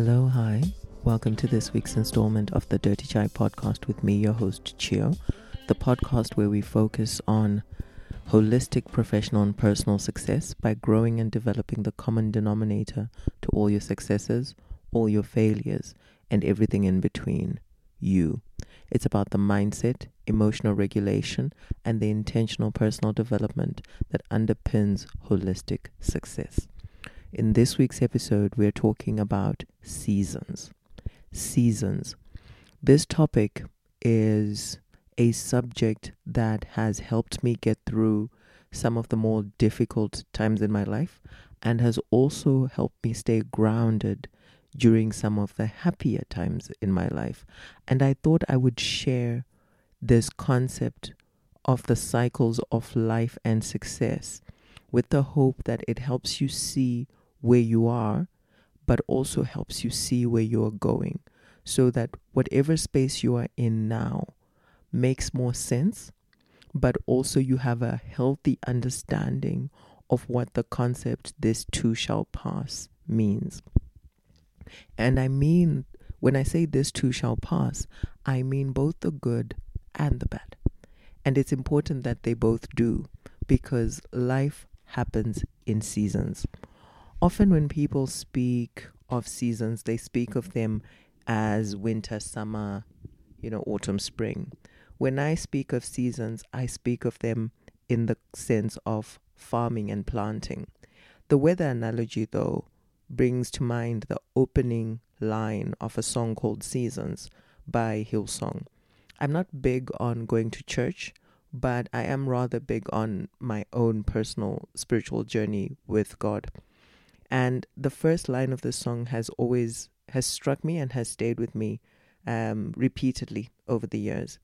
Hello, hi. Welcome to this week's installment of the Dirty Chai podcast with me, your host, Chio, the podcast where we focus on holistic professional and personal success by growing and developing the common denominator to all your successes, all your failures, and everything in between you. It's about the mindset, emotional regulation, and the intentional personal development that underpins holistic success. In this week's episode, we're talking about seasons. Seasons. This topic is a subject that has helped me get through some of the more difficult times in my life and has also helped me stay grounded during some of the happier times in my life. And I thought I would share this concept of the cycles of life and success with the hope that it helps you see where you are, but also helps you see where you are going so that whatever space you are in now makes more sense, but also you have a healthy understanding of what the concept this too shall pass means. And I mean, when I say this too shall pass, I mean both the good and the bad. And it's important that they both do because life happens in seasons. Often, when people speak of seasons, they speak of them as winter, summer, you know, autumn, spring. When I speak of seasons, I speak of them in the sense of farming and planting. The weather analogy, though, brings to mind the opening line of a song called Seasons by Hillsong. I'm not big on going to church, but I am rather big on my own personal spiritual journey with God. And the first line of the song has always has struck me and has stayed with me um, repeatedly over the years.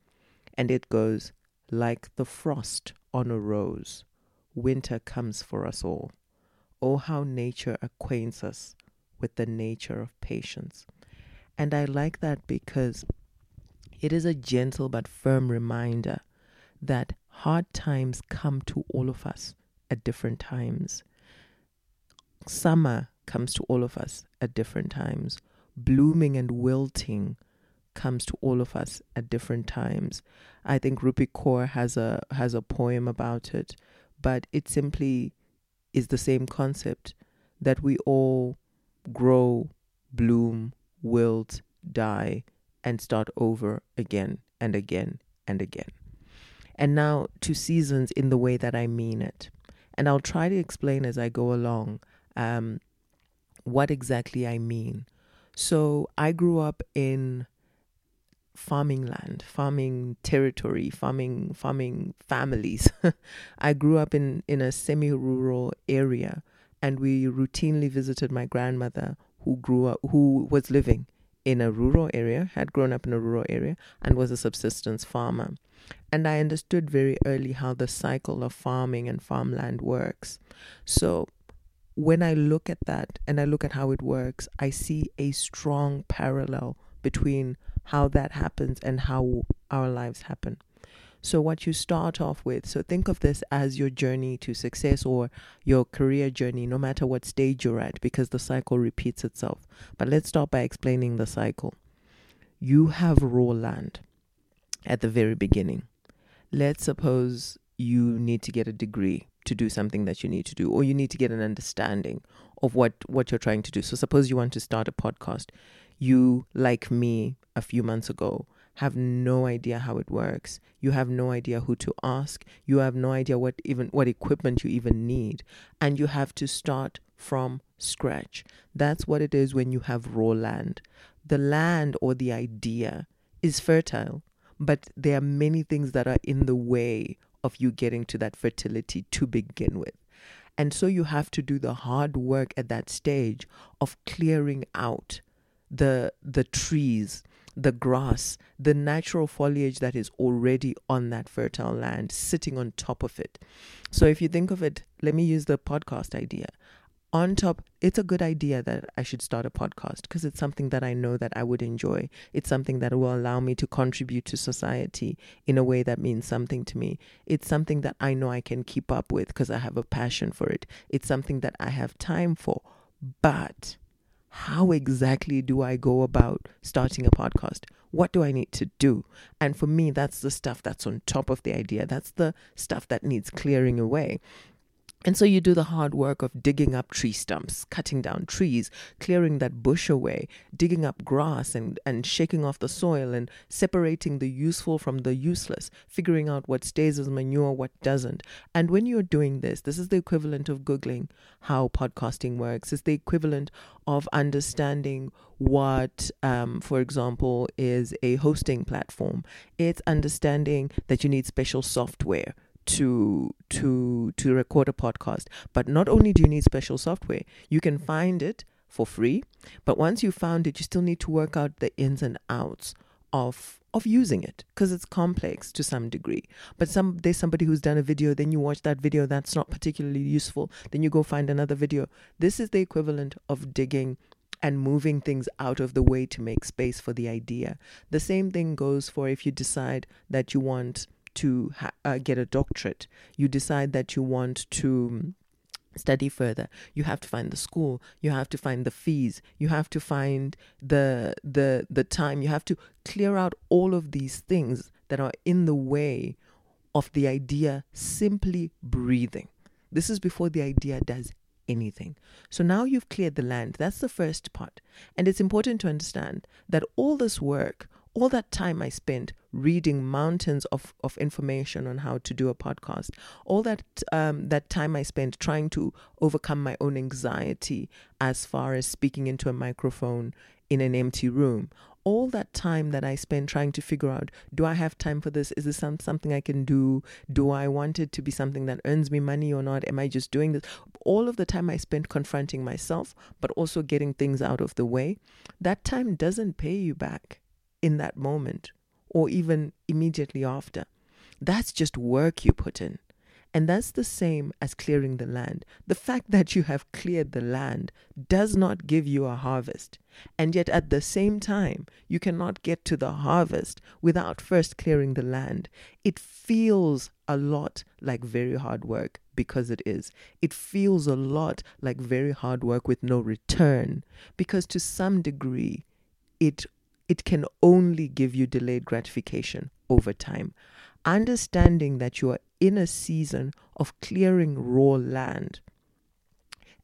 And it goes, like the frost on a rose, winter comes for us all. Oh, how nature acquaints us with the nature of patience. And I like that because it is a gentle but firm reminder that hard times come to all of us at different times Summer comes to all of us at different times. Blooming and wilting comes to all of us at different times. I think Rupi Kaur has a has a poem about it, but it simply is the same concept that we all grow, bloom, wilt, die, and start over again and again and again. And now to seasons in the way that I mean it. And I'll try to explain as I go along um, what exactly I mean. So I grew up in farming land, farming territory, farming farming families. I grew up in in a semi-rural area and we routinely visited my grandmother who grew up who was living in a rural area, had grown up in a rural area and was a subsistence farmer. And I understood very early how the cycle of farming and farmland works. So when I look at that and I look at how it works, I see a strong parallel between how that happens and how our lives happen. So, what you start off with, so think of this as your journey to success or your career journey, no matter what stage you're at, because the cycle repeats itself. But let's start by explaining the cycle. You have raw land at the very beginning. Let's suppose you need to get a degree to do something that you need to do or you need to get an understanding of what what you're trying to do. So suppose you want to start a podcast. You like me a few months ago have no idea how it works. You have no idea who to ask. You have no idea what even what equipment you even need. And you have to start from scratch. That's what it is when you have raw land. The land or the idea is fertile but there are many things that are in the way of you getting to that fertility to begin with. And so you have to do the hard work at that stage of clearing out the the trees, the grass, the natural foliage that is already on that fertile land, sitting on top of it. So if you think of it, let me use the podcast idea on top it's a good idea that i should start a podcast because it's something that i know that i would enjoy it's something that will allow me to contribute to society in a way that means something to me it's something that i know i can keep up with because i have a passion for it it's something that i have time for but how exactly do I go about starting a podcast? What do I need to do? And for me, that's the stuff that's on top of the idea. That's the stuff that needs clearing away. And so you do the hard work of digging up tree stumps, cutting down trees, clearing that bush away, digging up grass and, and shaking off the soil and separating the useful from the useless, figuring out what stays as manure, what doesn't. And when you're doing this, this is the equivalent of Googling how podcasting works. It's the equivalent of understanding what, um, for example, is a hosting platform. It's understanding that you need special software to to to record a podcast. But not only do you need special software you can find it for free. But once you found it you still need to work out the ins and outs of of using it because it's complex to some degree. But some there's somebody who's done a video then you watch that video that's not particularly useful then you go find another video. This is the equivalent of digging and moving things out of the way to make space for the idea. The same thing goes for if you decide that you want to ha- uh, get a doctorate, you decide that you want to study further. You have to find the school. You have to find the fees. You have to find the the the time. You have to clear out all of these things that are in the way of the idea simply breathing. This is before the idea does anything. So now you've cleared the land. That's the first part. And it's important to understand that all this work all that time I spent reading mountains of, of information on how to do a podcast, all that um, that time I spent trying to overcome my own anxiety as far as speaking into a microphone in an empty room, all that time that I spent trying to figure out do I have time for this? Is this some, something I can do? Do I want it to be something that earns me money or not? Am I just doing this? All of the time I spent confronting myself, but also getting things out of the way, that time doesn't pay you back in that moment or even immediately after. That's just work you put in. And that's the same as clearing the land. The fact that you have cleared the land does not give you a harvest. And yet, at the same time, you cannot get to the harvest without first clearing the land. It feels a lot like very hard work because it is. It feels a lot like very hard work with no return because, to some degree, it it can only give you delayed gratification over time. Understanding that you are in a season of clearing raw land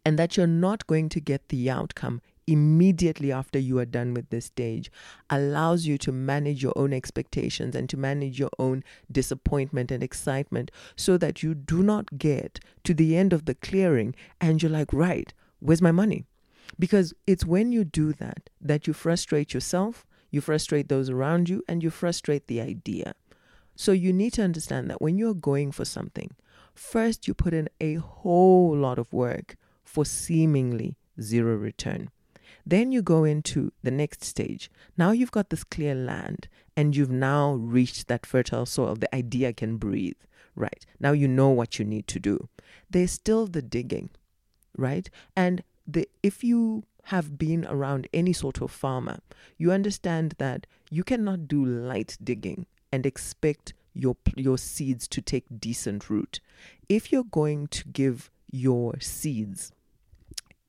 and that you're not going to get the outcome immediately after you are done with this stage allows you to manage your own expectations and to manage your own disappointment and excitement so that you do not get to the end of the clearing and you're like, right, where's my money? Because it's when you do that that you frustrate yourself you frustrate those around you, and you frustrate the idea. So you need to understand that when you're going for something, first you put in a whole lot of work for seemingly zero return. Then you go into the next stage. Now you've got this clear land and you've now reached that fertile soil. The idea can breathe, right? Now you know what you need to do. There's still the digging, right? And the if you have been around any sort of farmer, you understand that you cannot do light digging and expect your your seeds to take decent root. If you're going to give your seeds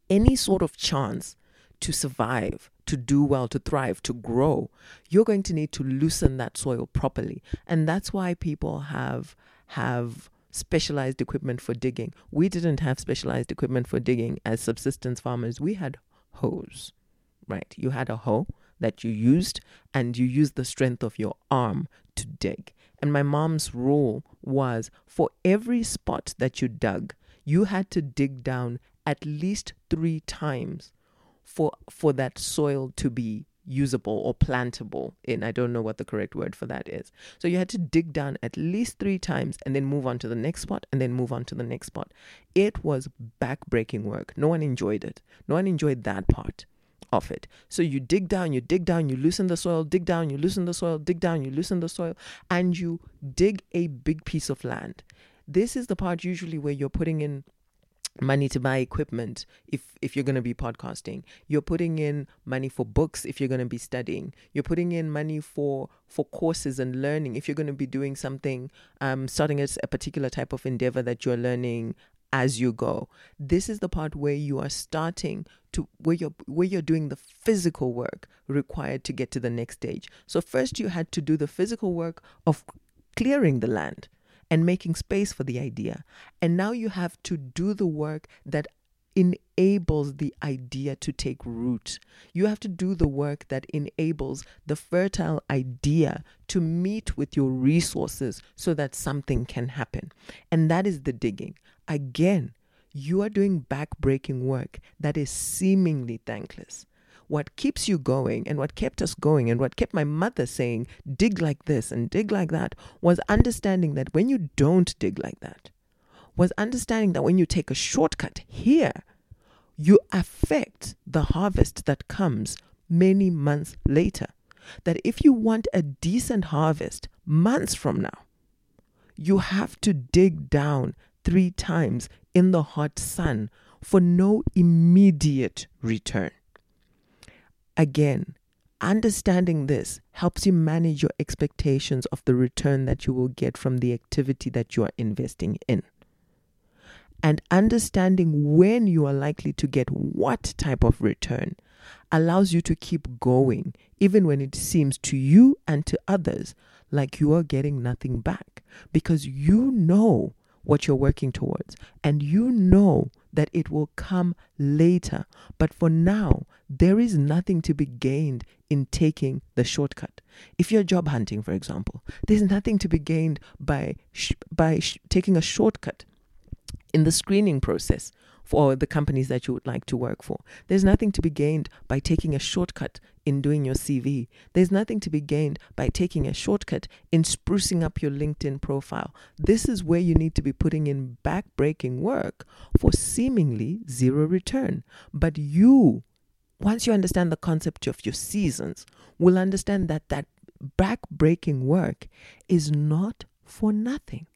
any sort of chance to survive, to do well, to thrive, to grow, you're going to need to loosen that soil properly. And that's why people have have specialized equipment for digging. We didn't have specialized equipment for digging as subsistence farmers. We had hoes, right? You had a hoe that you used and you used the strength of your arm to dig. And my mom's rule was for every spot that you dug, you had to dig down at least three times for for that soil to be usable or plantable in. I don't know what the correct word for that is. So you had to dig down at least three times and then move on to the next spot and then move on to the next spot. It was backbreaking work. No one enjoyed it. No one enjoyed that part of it. So you dig down, you dig down, you loosen the soil, dig down, you loosen the soil, dig down, you loosen the soil, and you dig a big piece of land. This is the part usually where you're putting in money to buy equipment if if you're going to be podcasting you're putting in money for books if you're going to be studying you're putting in money for for courses and learning if you're going to be doing something um starting as a particular type of endeavor that you're learning as you go. This is the part where you are starting to where you're where you're doing the physical work required to get to the next stage. So first you had to do the physical work of clearing the land and making space for the idea. And now you have to do the work that enables the idea to take root. You have to do the work that enables the fertile idea to meet with your resources so that something can happen. And that is the digging. Again, you are doing backbreaking work that is seemingly thankless. What keeps you going and what kept us going and what kept my mother saying, dig like this and dig like that, was understanding that when you don't dig like that, was understanding that when you take a shortcut here, you affect the harvest that comes many months later. That if you want a decent harvest months from now, you have to dig down three times in the hot sun for no immediate return. Again, understanding this helps you manage your expectations of the return that you will get from the activity that you are investing in. And understanding when you are likely to get what type of return allows you to keep going, even when it seems to you and to others like you are getting nothing back, because you know what you're working towards and you know that it will come later. But for now, there is nothing to be gained in taking the shortcut. If you're job hunting, for example, there's nothing to be gained by sh- by sh- taking a shortcut in the screening process for the companies that you would like to work for. There's nothing to be gained by taking a shortcut in doing your CV. There's nothing to be gained by taking a shortcut in sprucing up your LinkedIn profile. This is where you need to be putting in back-breaking work for seemingly zero return. But you, once you understand the concept of your seasons, will understand that that back-breaking work is not for nothing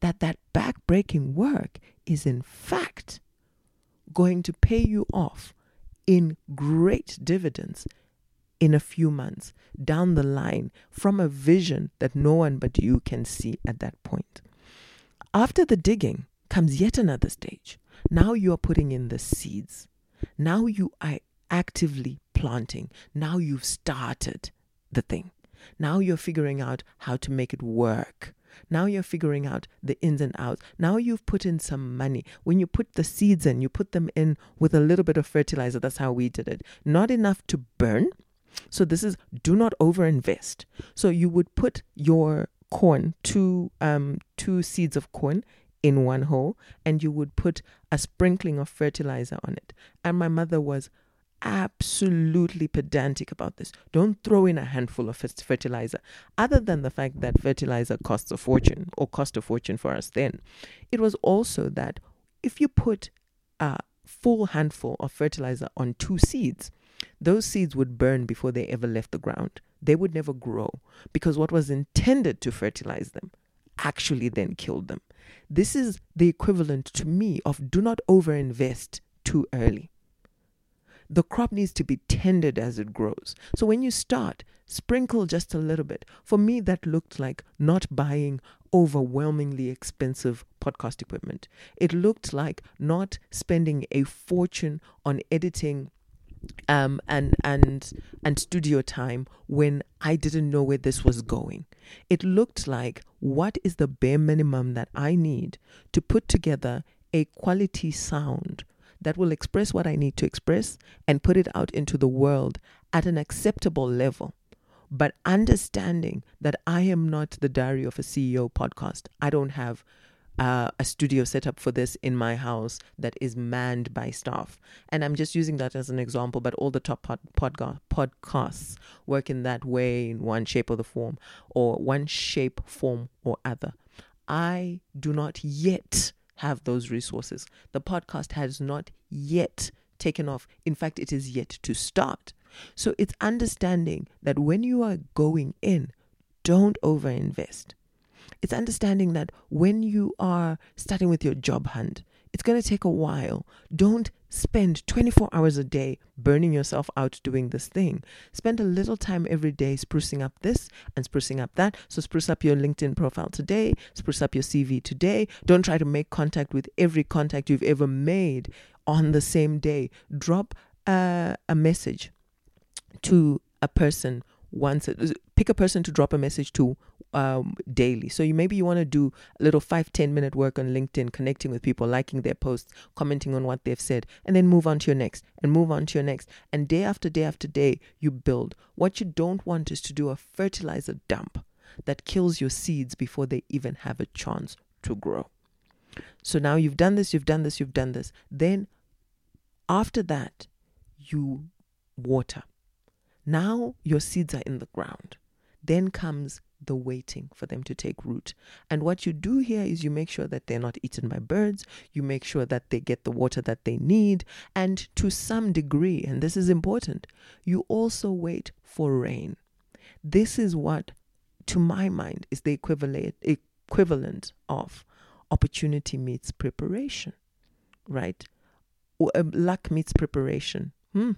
that that back-breaking work is in fact going to pay you off in great dividends in a few months down the line from a vision that no one but you can see at that point. After the digging comes yet another stage. Now you are putting in the seeds. Now you are actively planting. Now you've started the thing. Now you're figuring out how to make it work. Now you're figuring out the ins and outs. Now you've put in some money. When you put the seeds in, you put them in with a little bit of fertilizer. That's how we did it. Not enough to burn. So this is do not overinvest. So you would put your corn, two um two seeds of corn in one hole, and you would put a sprinkling of fertilizer on it. And my mother was absolutely pedantic about this. Don't throw in a handful of fertilizer, other than the fact that fertilizer costs a fortune or cost a fortune for us then. It was also that if you put a full handful of fertilizer on two seeds, those seeds would burn before they ever left the ground. They would never grow because what was intended to fertilize them actually then killed them. This is the equivalent to me of do not overinvest too early the crop needs to be tended as it grows. So when you start, sprinkle just a little bit. For me, that looked like not buying overwhelmingly expensive podcast equipment. It looked like not spending a fortune on editing um, and and and studio time when I didn't know where this was going. It looked like what is the bare minimum that I need to put together a quality sound that will express what I need to express and put it out into the world at an acceptable level. But understanding that I am not the Diary of a CEO podcast. I don't have uh, a studio set up for this in my house that is manned by staff. And I'm just using that as an example, but all the top pod, podcasts work in that way, in one shape or the form, or one shape, form, or other. I do not yet have those resources. The podcast has not yet taken off. In fact, it is yet to start. So it's understanding that when you are going in, don't overinvest. It's understanding that when you are starting with your job hunt, It's going to take a while. Don't spend 24 hours a day burning yourself out doing this thing. Spend a little time every day sprucing up this and sprucing up that. So, spruce up your LinkedIn profile today, spruce up your CV today. Don't try to make contact with every contact you've ever made on the same day. Drop a, a message to a person once pick a person to drop a message to um, daily. So you maybe you want to do a little five ten minute work on linkedin connecting with people liking their posts commenting on what they've said and then move on to your next and move on to your next. And day after day after day you build. What you don't want is to do a fertilizer dump that kills your seeds before they even have a chance to grow. So now you've done this you've done this you've done this. Then after that you water now your seeds are in the ground. Then comes the waiting for them to take root. And what you do here is you make sure that they're not eaten by birds, you make sure that they get the water that they need, and to some degree, and this is important, you also wait for rain. This is what, to my mind, is the equivalent equivalent of opportunity meets preparation, right? Or, um, luck meets preparation. Hmm.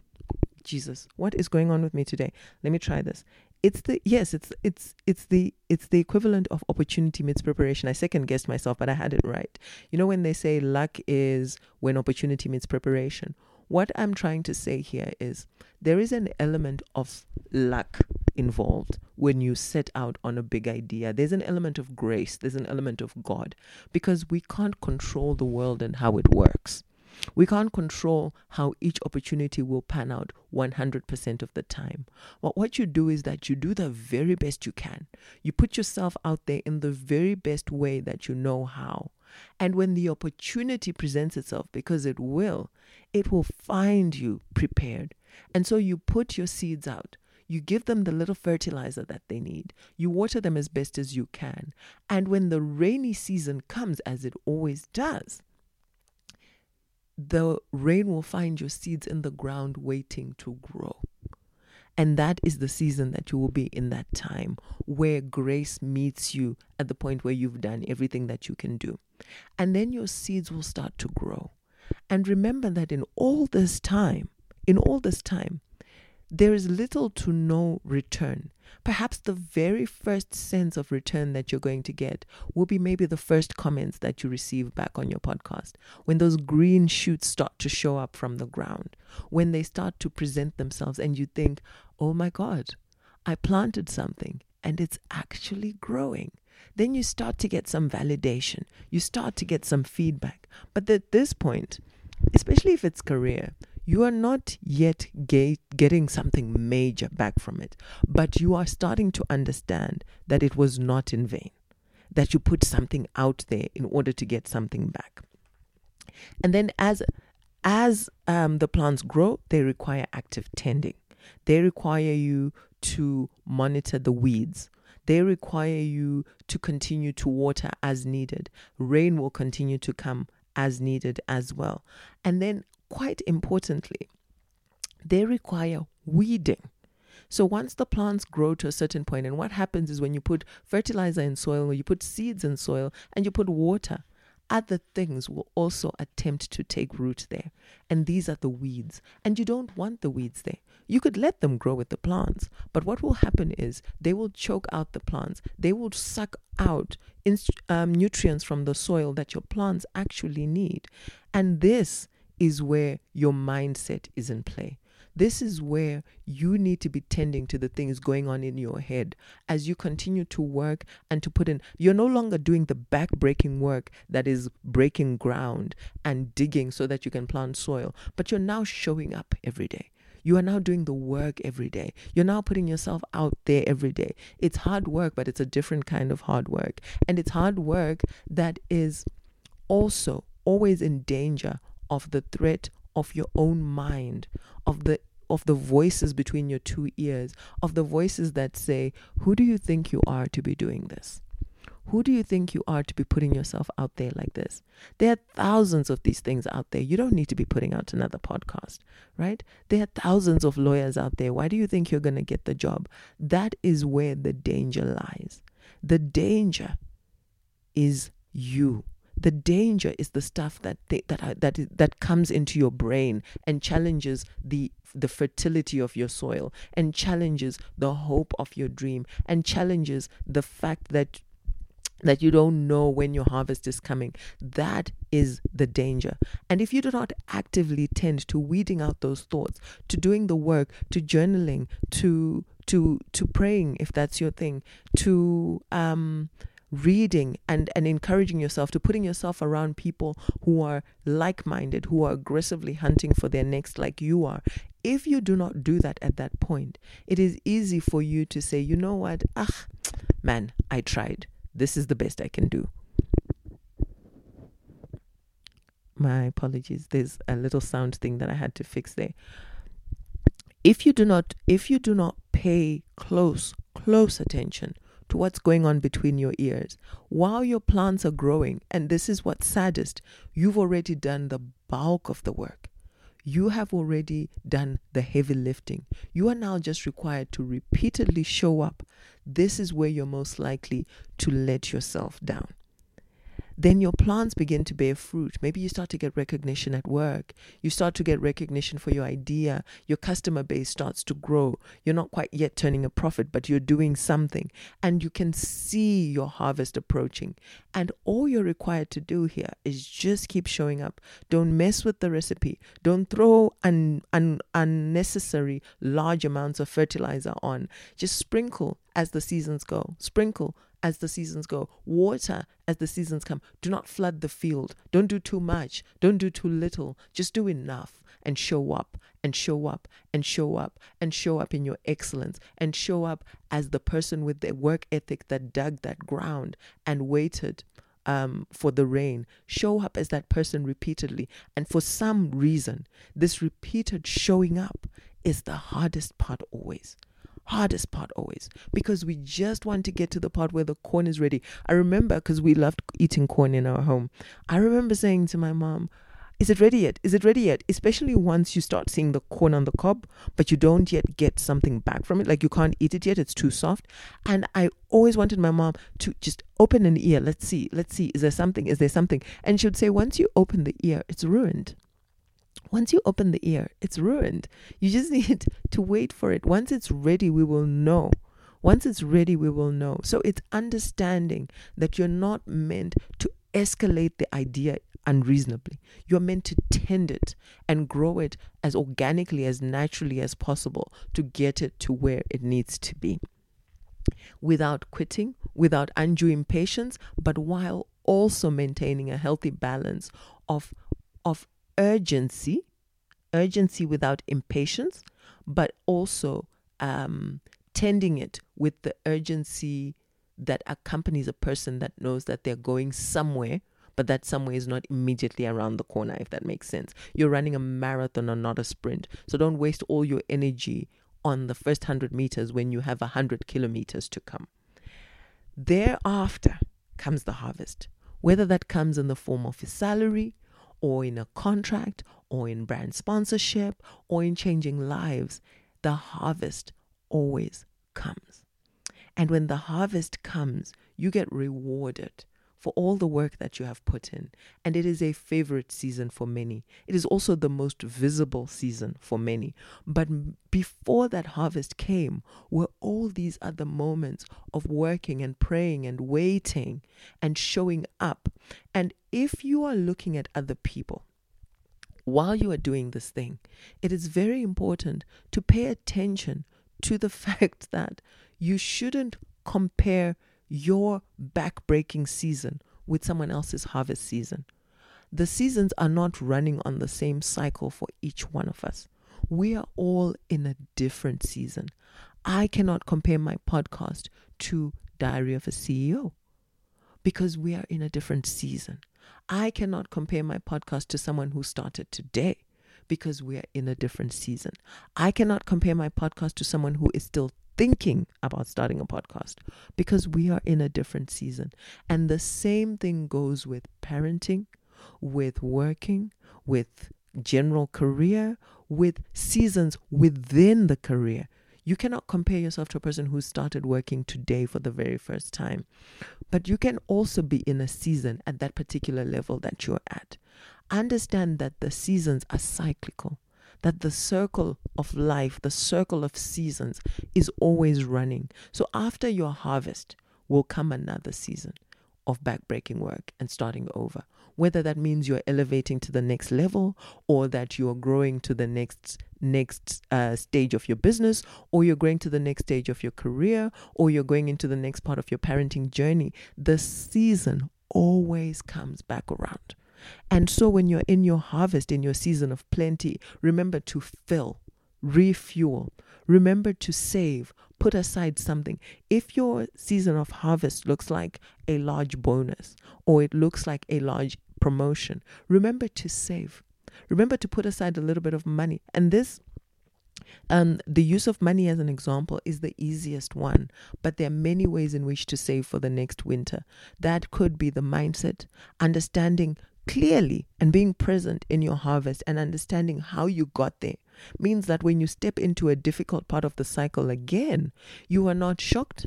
Jesus, what is going on with me today? Let me try this. It's the yes, it's it's it's the it's the equivalent of opportunity meets preparation. I second guessed myself, but I had it right. You know when they say luck is when opportunity meets preparation. What I'm trying to say here is there is an element of luck involved when you set out on a big idea. There's an element of grace, there's an element of God because we can't control the world and how it works. We can't control how each opportunity will pan out 100% of the time. But what you do is that you do the very best you can. You put yourself out there in the very best way that you know how. And when the opportunity presents itself, because it will, it will find you prepared. And so you put your seeds out. You give them the little fertilizer that they need. You water them as best as you can. And when the rainy season comes, as it always does, the rain will find your seeds in the ground waiting to grow. And that is the season that you will be in that time where grace meets you at the point where you've done everything that you can do. And then your seeds will start to grow. And remember that in all this time, in all this time, there is little to no return. Perhaps the very first sense of return that you're going to get will be maybe the first comments that you receive back on your podcast. When those green shoots start to show up from the ground, when they start to present themselves, and you think, oh my God, I planted something and it's actually growing. Then you start to get some validation, you start to get some feedback. But at this point, especially if it's career, you are not yet getting something major back from it, but you are starting to understand that it was not in vain, that you put something out there in order to get something back. And then as as um, the plants grow, they require active tending. They require you to monitor the weeds. They require you to continue to water as needed. Rain will continue to come as needed as well. And then quite importantly, they require weeding. So once the plants grow to a certain point, and what happens is when you put fertilizer in soil, or you put seeds in soil, and you put water, other things will also attempt to take root there. And these are the weeds. And you don't want the weeds there. You could let them grow with the plants, but what will happen is they will choke out the plants. They will suck out um, nutrients from the soil that your plants actually need. And this is where your mindset is in play. This is where you need to be tending to the things going on in your head as you continue to work and to put in. You're no longer doing the back breaking work that is breaking ground and digging so that you can plant soil, but you're now showing up every day. You are now doing the work every day. You're now putting yourself out there every day. It's hard work, but it's a different kind of hard work. And it's hard work that is also always in danger of the threat of your own mind, of the of the voices between your two ears, of the voices that say, Who do you think you are to be doing this? Who do you think you are to be putting yourself out there like this? There are thousands of these things out there. You don't need to be putting out another podcast, right? There are thousands of lawyers out there. Why do you think you're going to get the job? That is where the danger lies. The danger is you The danger is the stuff that they, that that that comes into your brain and challenges the the fertility of your soil and challenges the hope of your dream and challenges the fact that that you don't know when your harvest is coming. That is the danger. And if you do not actively tend to weeding out those thoughts, to doing the work, to journaling, to to to praying if that's your thing, to um reading and, and encouraging yourself to putting yourself around people who are like minded, who are aggressively hunting for their next like you are. If you do not do that at that point, it is easy for you to say, you know what, ah, man, I tried. This is the best I can do. My apologies. There's a little sound thing that I had to fix there. If you do not if you do not pay close close attention what's going on between your ears while your plants are growing and this is what's saddest you've already done the bulk of the work you have already done the heavy lifting. You are now just required to repeatedly show up. This is where you're most likely to let yourself down then your plants begin to bear fruit. Maybe you start to get recognition at work. You start to get recognition for your idea. Your customer base starts to grow. You're not quite yet turning a profit, but you're doing something. And you can see your harvest approaching. And all you're required to do here is just keep showing up. Don't mess with the recipe. Don't throw un, un, unnecessary large amounts of fertilizer on. Just sprinkle as the seasons go. Sprinkle as the seasons go, water as the seasons come. Do not flood the field. Don't do too much. Don't do too little. Just do enough and show up and show up and show up and show up in your excellence and show up as the person with the work ethic that dug that ground and waited um, for the rain. Show up as that person repeatedly. And for some reason, this repeated showing up is the hardest part always hardest part always because we just want to get to the part where the corn is ready. I remember because we loved eating corn in our home. I remember saying to my mom, is it ready yet? Is it ready yet? Especially once you start seeing the corn on the cob, but you don't yet get something back from it. Like you can't eat it yet, it's too soft. And I always wanted my mom to just open an ear. Let's see, let's see. Is there something? Is there something? And she would say, once you open the ear, it's ruined once you open the ear, it's ruined. You just need to wait for it. Once it's ready, we will know. Once it's ready, we will know. So it's understanding that you're not meant to escalate the idea unreasonably. You're meant to tend it and grow it as organically, as naturally as possible to get it to where it needs to be. Without quitting, without undue impatience, but while also maintaining a healthy balance of, of urgency, urgency without impatience, but also um, tending it with the urgency that accompanies a person that knows that they're going somewhere, but that somewhere is not immediately around the corner, if that makes sense. You're running a marathon and not a sprint. So don't waste all your energy on the first 100 meters when you have 100 kilometers to come. Thereafter comes the harvest, whether that comes in the form of a salary, or in a contract or in brand sponsorship or in changing lives, the harvest always comes. And when the harvest comes, you get rewarded for all the work that you have put in. And it is a favorite season for many. It is also the most visible season for many. But before that harvest came were all these other moments of working and praying and waiting and showing up. And if you are looking at other people, while you are doing this thing, it is very important to pay attention to the fact that you shouldn't compare your back-breaking season with someone else's harvest season. The seasons are not running on the same cycle for each one of us. We are all in a different season. I cannot compare my podcast to Diary of a CEO because we are in a different season. I cannot compare my podcast to someone who started today because we are in a different season. I cannot compare my podcast to someone who is still thinking about starting a podcast because we are in a different season. And the same thing goes with parenting, with working, with general career, with seasons within the career. You cannot compare yourself to a person who started working today for the very first time. But you can also be in a season at that particular level that you're at. Understand that the seasons are cyclical, that the circle of life, the circle of seasons is always running. So after your harvest will come another season of backbreaking work and starting over. Whether that means you're elevating to the next level or that you're growing to the next next uh, stage of your business or you're going to the next stage of your career or you're going into the next part of your parenting journey, the season always comes back around. And so when you're in your harvest, in your season of plenty, remember to fill, refuel, remember to save, put aside something. If your season of harvest looks like a large bonus or it looks like a large promotion, remember to save. Remember to put aside a little bit of money. And this um, the use of money as an example is the easiest one, but there are many ways in which to save for the next winter. That could be the mindset, understanding clearly and being present in your harvest and understanding how you got there means that when you step into a difficult part of the cycle again, you are not shocked.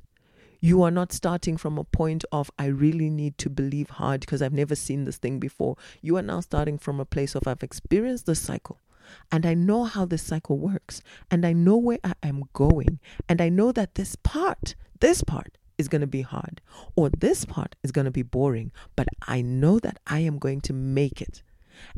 You are not starting from a point of, I really need to believe hard because I've never seen this thing before. You are now starting from a place of, I've experienced the cycle and I know how this cycle works and I know where I am going and I know that this part, this part is going to be hard or this part is going to be boring, but I know that I am going to make it.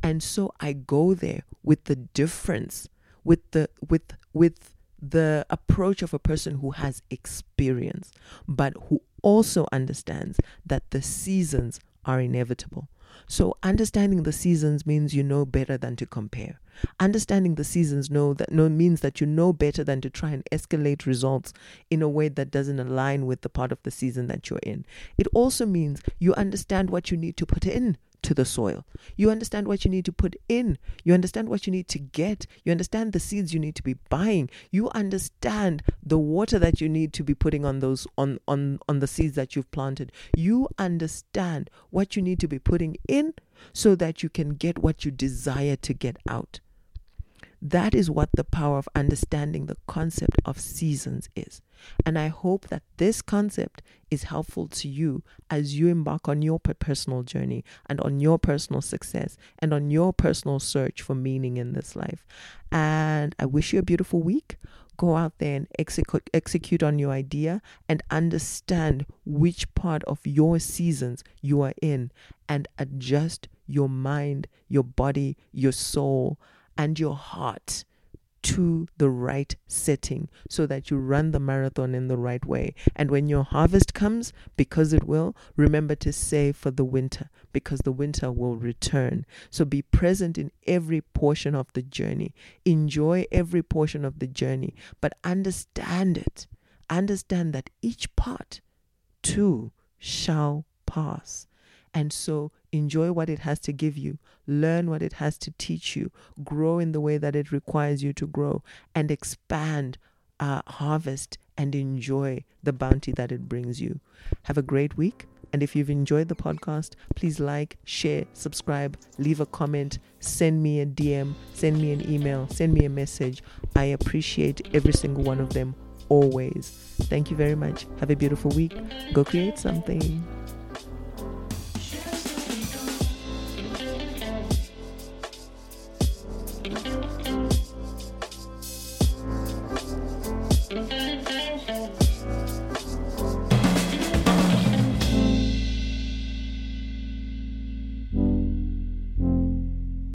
And so I go there with the difference, with the with with the approach of a person who has experience, but who also understands that the seasons are inevitable. So understanding the seasons means you know better than to compare. Understanding the seasons know that no means that you know better than to try and escalate results in a way that doesn't align with the part of the season that you're in. It also means you understand what you need to put in to the soil. You understand what you need to put in. You understand what you need to get. You understand the seeds you need to be buying. You understand the water that you need to be putting on those on on on the seeds that you've planted. You understand what you need to be putting in so that you can get what you desire to get out. That is what the power of understanding the concept of seasons is. And I hope that this concept is helpful to you as you embark on your personal journey and on your personal success and on your personal search for meaning in this life. And I wish you a beautiful week. Go out there and execute, execute on your idea and understand which part of your seasons you are in and adjust your mind, your body, your soul and your heart to the right setting so that you run the marathon in the right way. And when your harvest comes, because it will, remember to save for the winter because the winter will return. So be present in every portion of the journey. Enjoy every portion of the journey, but understand it. Understand that each part too shall pass. And so enjoy what it has to give you, learn what it has to teach you, grow in the way that it requires you to grow, and expand, uh, harvest, and enjoy the bounty that it brings you. Have a great week. And if you've enjoyed the podcast, please like, share, subscribe, leave a comment, send me a DM, send me an email, send me a message. I appreciate every single one of them always. Thank you very much. Have a beautiful week. Go create something.